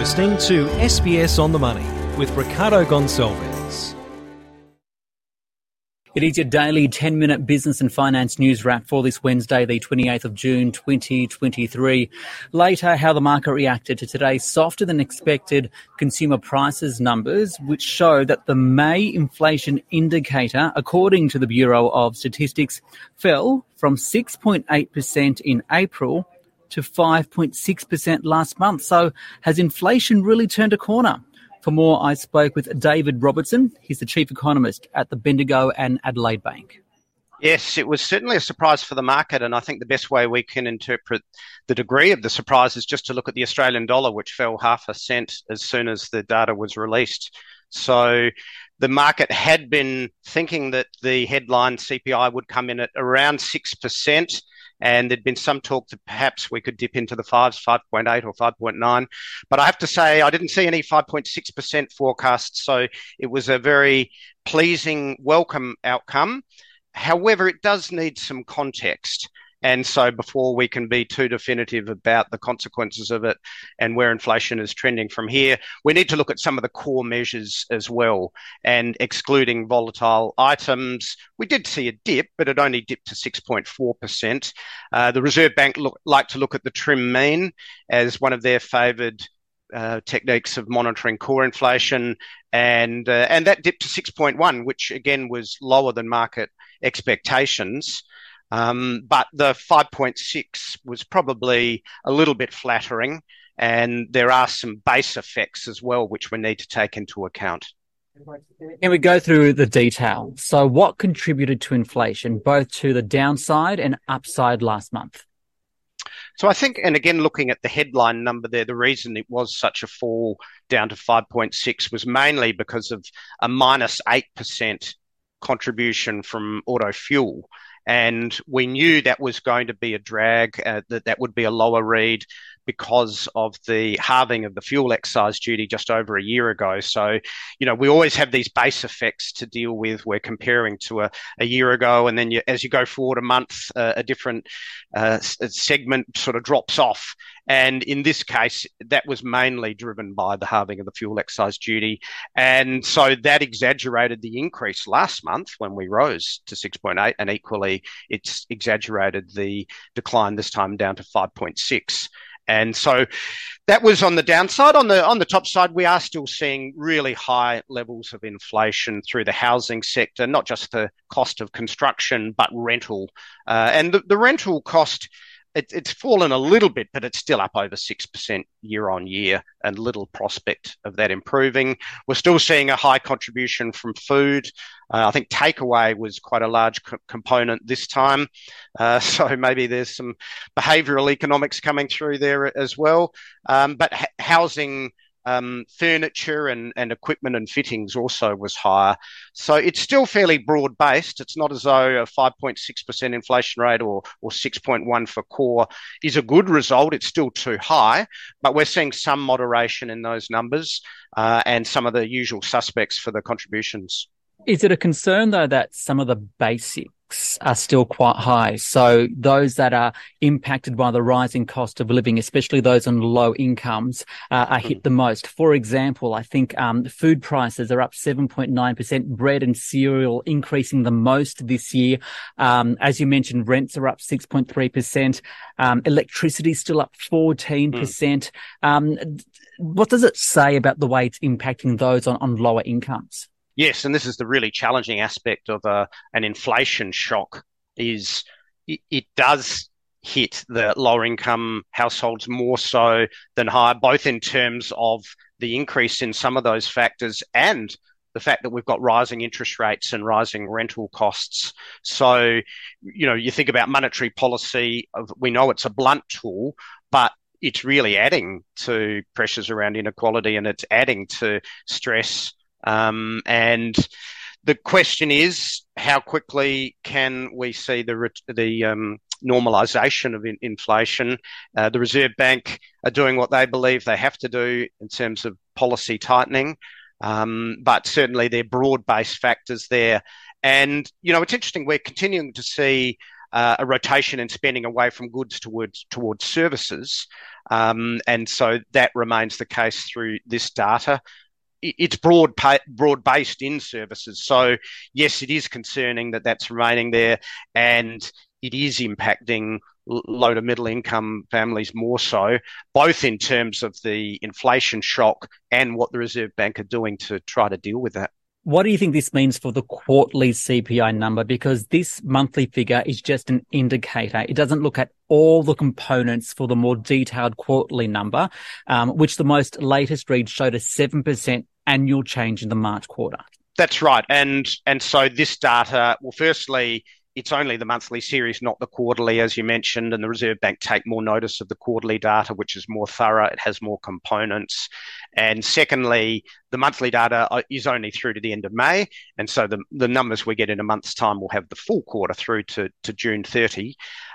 listening to SBS on the Money with Ricardo Gonçalves. It is your daily 10 minute business and finance news wrap for this Wednesday, the 28th of June 2023. Later, how the market reacted to today's softer than expected consumer prices numbers, which show that the May inflation indicator, according to the Bureau of Statistics, fell from 6.8% in April to 5.6% last month. So has inflation really turned a corner? For more, I spoke with David Robertson. He's the chief economist at the Bendigo and Adelaide Bank. Yes, it was certainly a surprise for the market, and I think the best way we can interpret the degree of the surprise is just to look at the Australian dollar, which fell half a cent as soon as the data was released. So the market had been thinking that the headline CPI would come in at around 6%. And there'd been some talk that perhaps we could dip into the fives, 5.8 or 5.9. But I have to say, I didn't see any 5.6% forecasts. So it was a very pleasing, welcome outcome. However, it does need some context. And so, before we can be too definitive about the consequences of it and where inflation is trending from here, we need to look at some of the core measures as well. And excluding volatile items, we did see a dip, but it only dipped to 6.4%. Uh, the Reserve Bank look, like to look at the trim mean as one of their favoured uh, techniques of monitoring core inflation, and uh, and that dipped to 6.1, which again was lower than market expectations. Um, but the 5.6 was probably a little bit flattering, and there are some base effects as well, which we need to take into account. Can we go through the detail? So, what contributed to inflation, both to the downside and upside last month? So I think, and again, looking at the headline number there, the reason it was such a fall down to 5.6 was mainly because of a minus 8% contribution from auto fuel and we knew that was going to be a drag, uh, that that would be a lower read because of the halving of the fuel excise duty just over a year ago. So, you know, we always have these base effects to deal with. We're comparing to a, a year ago, and then you, as you go forward a month, uh, a different uh, segment sort of drops off. And in this case, that was mainly driven by the halving of the fuel excise duty. And so that exaggerated the increase last month when we rose to 6.8, and equally, it's exaggerated the decline this time down to 5.6. And so that was on the downside. On the on the top side, we are still seeing really high levels of inflation through the housing sector, not just the cost of construction, but rental. Uh, and the, the rental cost it, it's fallen a little bit, but it's still up over 6% year on year and little prospect of that improving. We're still seeing a high contribution from food. Uh, I think takeaway was quite a large co- component this time. Uh, so maybe there's some behavioral economics coming through there as well. Um, but ha- housing um, furniture and, and equipment and fittings also was higher. So it's still fairly broad based. It's not as though a 5.6% inflation rate or, or 6.1 for core is a good result. It's still too high, but we're seeing some moderation in those numbers uh, and some of the usual suspects for the contributions. Is it a concern though that some of the basic are still quite high. So those that are impacted by the rising cost of living, especially those on low incomes, uh, are hit the most. For example, I think um, food prices are up 7.9%, bread and cereal increasing the most this year. Um, as you mentioned, rents are up 6.3%. Um, electricity still up 14%. Mm. Um, what does it say about the way it's impacting those on, on lower incomes? Yes, and this is the really challenging aspect of uh, an inflation shock is it, it does hit the lower income households more so than higher, both in terms of the increase in some of those factors and the fact that we've got rising interest rates and rising rental costs. So, you know, you think about monetary policy, we know it's a blunt tool, but it's really adding to pressures around inequality and it's adding to stress um, and the question is, how quickly can we see the the um, normalisation of in- inflation? Uh, the Reserve Bank are doing what they believe they have to do in terms of policy tightening, um, but certainly there are broad-based factors there. And you know, it's interesting. We're continuing to see uh, a rotation in spending away from goods towards towards services, um, and so that remains the case through this data. It's broad broad based in services, so yes, it is concerning that that's remaining there, and it is impacting low to middle income families more so, both in terms of the inflation shock and what the Reserve Bank are doing to try to deal with that. What do you think this means for the quarterly CPI number? Because this monthly figure is just an indicator. It doesn't look at all the components for the more detailed quarterly number, um, which the most latest read showed a 7% annual change in the March quarter. That's right. And, and so this data, well, firstly, it's only the monthly series, not the quarterly, as you mentioned, and the Reserve Bank take more notice of the quarterly data, which is more thorough. It has more components. And secondly, the monthly data uh, is only through to the end of May. And so the, the numbers we get in a month's time will have the full quarter through to, to June 30.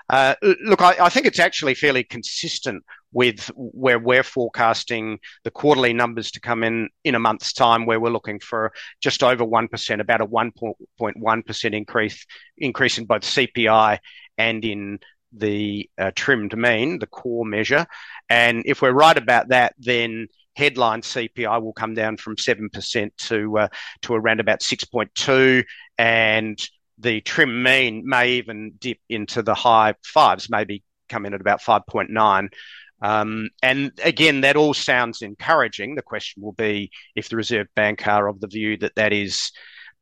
Uh, look, I, I, think it's actually fairly consistent with where we're forecasting the quarterly numbers to come in in a month's time, where we're looking for just over 1%, about a 1.1% increase, increase in both CPI and in the uh, trimmed mean, the core measure. And if we're right about that, then headline CPI will come down from 7% to, uh, to around about 6.2 and the trim mean may even dip into the high fives, maybe come in at about 5.9. Um, and again, that all sounds encouraging. The question will be if the Reserve Bank are of the view that that is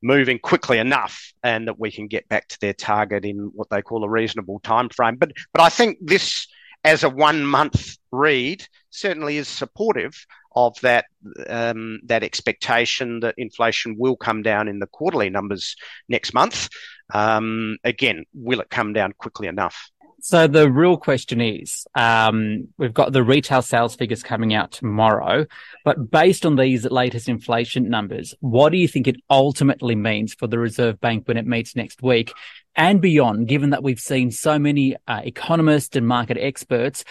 moving quickly enough and that we can get back to their target in what they call a reasonable time frame. But but I think this as a one month read certainly is supportive of that um, that expectation that inflation will come down in the quarterly numbers next month. Um, again, will it come down quickly enough? So the real question is, um, we've got the retail sales figures coming out tomorrow, but based on these latest inflation numbers, what do you think it ultimately means for the Reserve Bank when it meets next week and beyond, given that we've seen so many uh, economists and market experts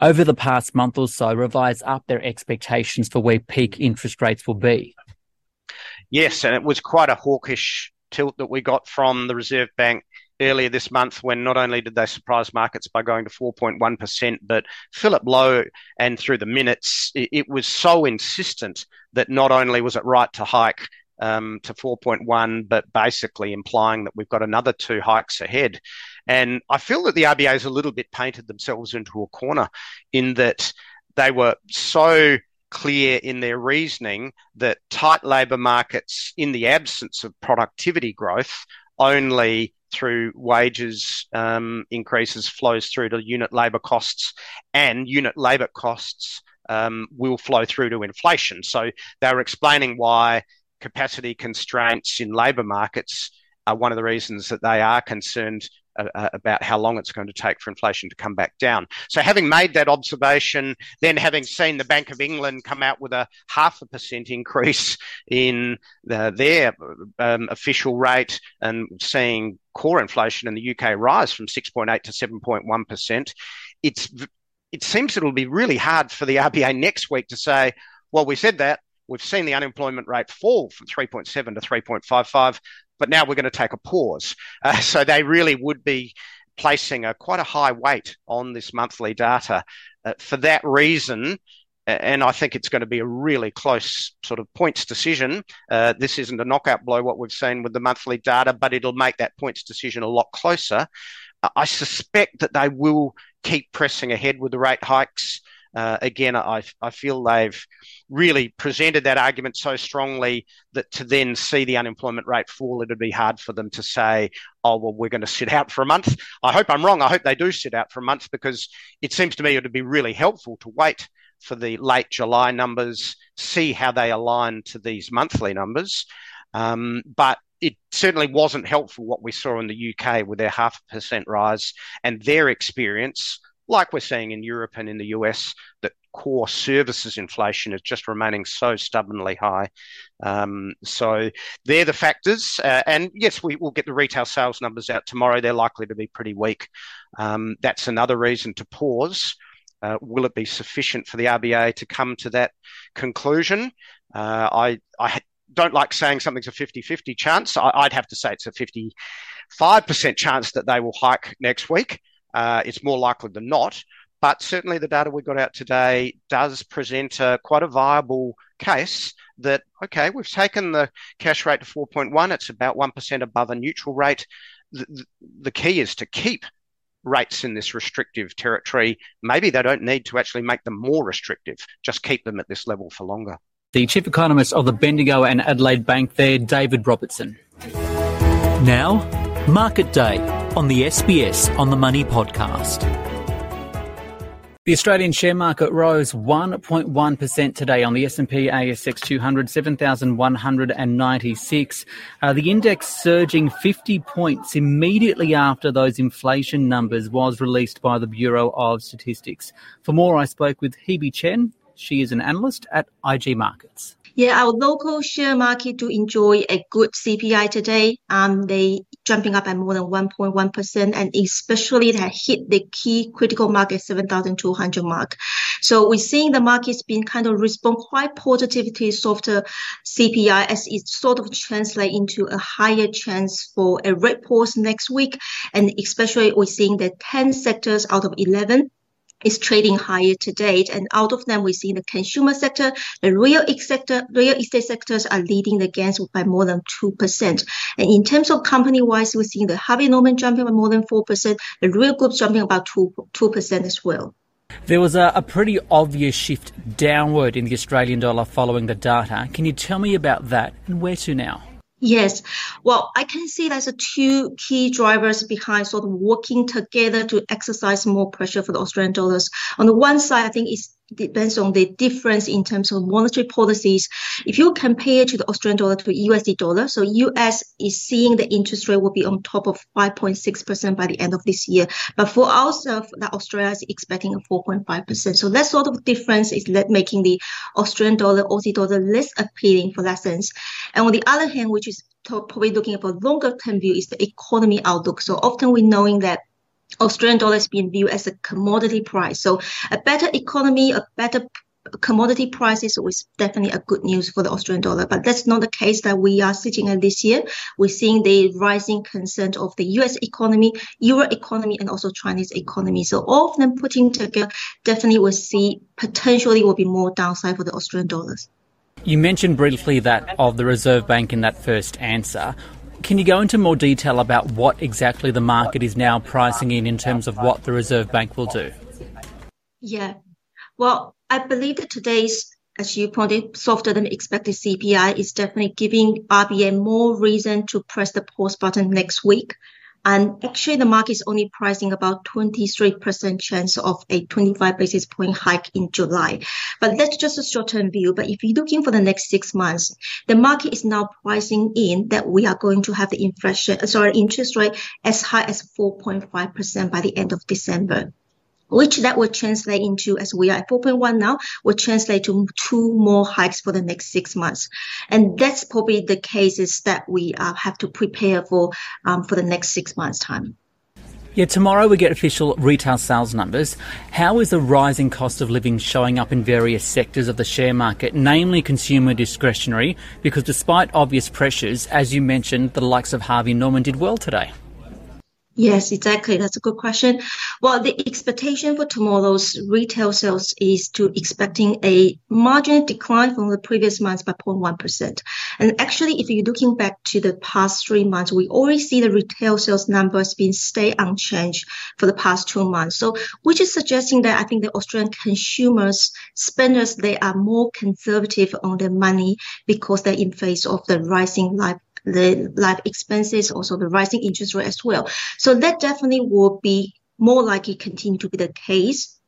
over the past month or so revise up their expectations for where peak interest rates will be? Yes, and it was quite a hawkish tilt that we got from the Reserve Bank earlier this month when not only did they surprise markets by going to 4.1%, but Philip Lowe and through the minutes, it, it was so insistent that not only was it right to hike um, to 4.1, but basically implying that we've got another two hikes ahead. And I feel that the RBA has a little bit painted themselves into a corner in that they were so clear in their reasoning that tight labour markets, in the absence of productivity growth, only through wages um, increases flows through to unit labour costs, and unit labour costs um, will flow through to inflation. So they were explaining why capacity constraints in labour markets are one of the reasons that they are concerned uh, about how long it's going to take for inflation to come back down. So, having made that observation, then having seen the Bank of England come out with a half a percent increase in the, their um, official rate and seeing core inflation in the UK rise from 6.8 to 7.1 percent, it's it seems it'll be really hard for the RBA next week to say, well, we said that. We've seen the unemployment rate fall from 3.7 to 3.55 but now we're going to take a pause. Uh, so they really would be placing a quite a high weight on this monthly data. Uh, for that reason, and I think it's going to be a really close sort of points decision. Uh, this isn't a knockout blow, what we've seen with the monthly data, but it'll make that points decision a lot closer. I suspect that they will keep pressing ahead with the rate hikes. Uh, again, I, I feel they've really presented that argument so strongly that to then see the unemployment rate fall, it'd be hard for them to say, oh, well, we're going to sit out for a month. I hope I'm wrong. I hope they do sit out for a month because it seems to me it would be really helpful to wait for the late July numbers, see how they align to these monthly numbers. Um, but it certainly wasn't helpful what we saw in the UK with their half a percent rise and their experience like we're seeing in Europe and in the US, that core services inflation is just remaining so stubbornly high. Um, so they're the factors. Uh, and yes, we will get the retail sales numbers out tomorrow. They're likely to be pretty weak. Um, that's another reason to pause. Uh, will it be sufficient for the RBA to come to that conclusion? Uh, I, I don't like saying something's a 50 50 chance. I, would have to say it's a 55% chance that they will hike next week. Uh, it's more likely than not. But certainly the data we got out today does present a, quite a viable case that, okay, we've taken the cash rate to 4.1, it's about 1% above a neutral rate. The, the key is to keep rates in this restrictive territory. Maybe they don't need to actually make them more restrictive, just keep them at this level for longer. The chief economist of the Bendigo and Adelaide Bank there, David Robertson. Now, Market Day on the SBS On the Money podcast. The Australian share market rose 1.1% today on the S&P ASX 200, 7,196. Uh, the index surging 50 points immediately after those inflation numbers was released by the Bureau of Statistics. For more, I spoke with Hebe Chen. She is an analyst at IG Markets. Yeah, our local share market do enjoy a good CPI today. Um, they jumping up by more than 1.1%, and especially it hit the key critical market 7,200 mark. So we're seeing the markets been kind of respond quite positively softer CPI as it sort of translate into a higher chance for a rate pause next week. And especially we're seeing the 10 sectors out of 11 is trading higher to date. And out of them, we see the consumer sector, the real estate sector, real estate sectors are leading the gains by more than 2%. And in terms of company wise, we're seeing the Harvey Norman jumping by more than 4%, the real groups jumping about 2, 2% as well. There was a, a, pretty obvious shift downward in the Australian dollar following the data. Can you tell me about that and where to now? Yes. Well, I can see there's two key drivers behind sort of working together to exercise more pressure for the Australian dollars. On the one side, I think it's depends on the difference in terms of monetary policies. If you compare to the Australian dollar to USD dollar, so US is seeing the interest rate will be on top of 5.6% by the end of this year. But for ourselves, that Australia is expecting a 4.5%. So that sort of difference is making the Australian dollar, Aussie dollar less appealing for sense. And on the other hand, which is probably looking for a longer term view is the economy outlook. So often we're knowing that Australian dollar is being viewed as a commodity price. So a better economy, a better commodity prices is definitely a good news for the Australian dollar. But that's not the case that we are sitting at this year. We're seeing the rising concern of the US economy, Euro economy, and also Chinese economy. So all of them putting together definitely will see potentially will be more downside for the Australian dollars. You mentioned briefly that of the Reserve Bank in that first answer. Can you go into more detail about what exactly the market is now pricing in in terms of what the Reserve Bank will do? Yeah. Well, I believe that today's, as you pointed, softer than expected CPI is definitely giving RBA more reason to press the pause button next week. And actually, the market is only pricing about 23% chance of a 25 basis point hike in July. But that's just a short-term view. But if you're looking for the next six months, the market is now pricing in that we are going to have the inflation, uh, sorry, interest rate as high as 4.5% by the end of December which that will translate into, as we are at 4.1 now, will translate to two more hikes for the next six months. And that's probably the cases that we uh, have to prepare for um, for the next six months' time. Yeah, tomorrow we get official retail sales numbers. How is the rising cost of living showing up in various sectors of the share market, namely consumer discretionary? Because despite obvious pressures, as you mentioned, the likes of Harvey Norman did well today. Yes, exactly. That's a good question. Well, the expectation for tomorrow's retail sales is to expecting a marginal decline from the previous months by 0.1%. And actually, if you're looking back to the past three months, we already see the retail sales numbers being stay unchanged for the past two months. So, which is suggesting that I think the Australian consumers, spenders, they are more conservative on their money because they're in face of the rising life the life expenses, also the rising interest rate as well. So that definitely will be more likely continue to be the case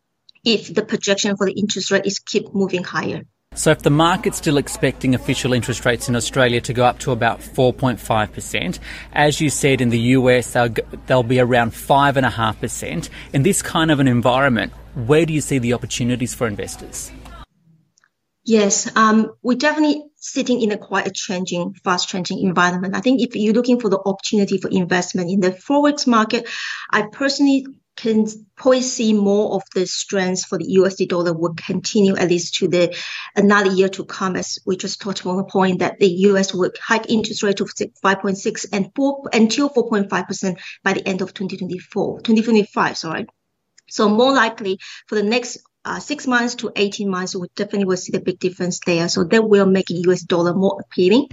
if the projection for the interest rate is keep moving higher. So, if the market's still expecting official interest rates in Australia to go up to about 4.5%, as you said in the US, they'll, they'll be around 5.5%. In this kind of an environment, where do you see the opportunities for investors? Yes, um, we definitely sitting in a quite a changing, fast changing environment. I think if you're looking for the opportunity for investment in the forex market, I personally can probably see more of the strength for the USD dollar will continue at least to the another year to come, as we just talked on the point that the US will hike interest rate to 5.6 and 4 until 4.5% by the end of 2024, 2025, sorry. So more likely for the next uh, six months to 18 months, we definitely will see the big difference there. So that will make US dollar more appealing.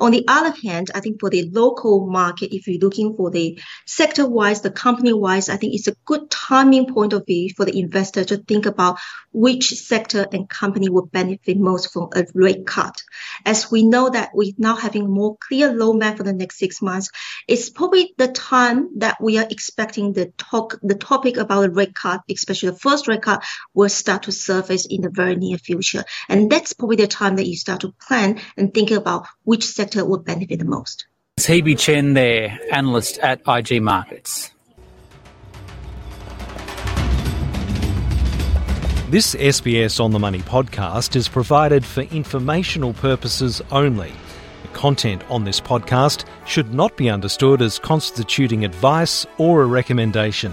On the other hand, I think for the local market, if you're looking for the sector wise, the company wise, I think it's a good timing point of view for the investor to think about which sector and company will benefit most from a rate cut. As we know that we're now having more clear roadmap for the next six months, it's probably the time that we are expecting the talk, the topic about a rate cut, especially the first rate cut, will start to surface in the very near future. And that's probably the time that you start to plan and think about which sector would benefit the most. It's Hebe Chen there, analyst at IG Markets. This SBS On the Money podcast is provided for informational purposes only. The content on this podcast should not be understood as constituting advice or a recommendation.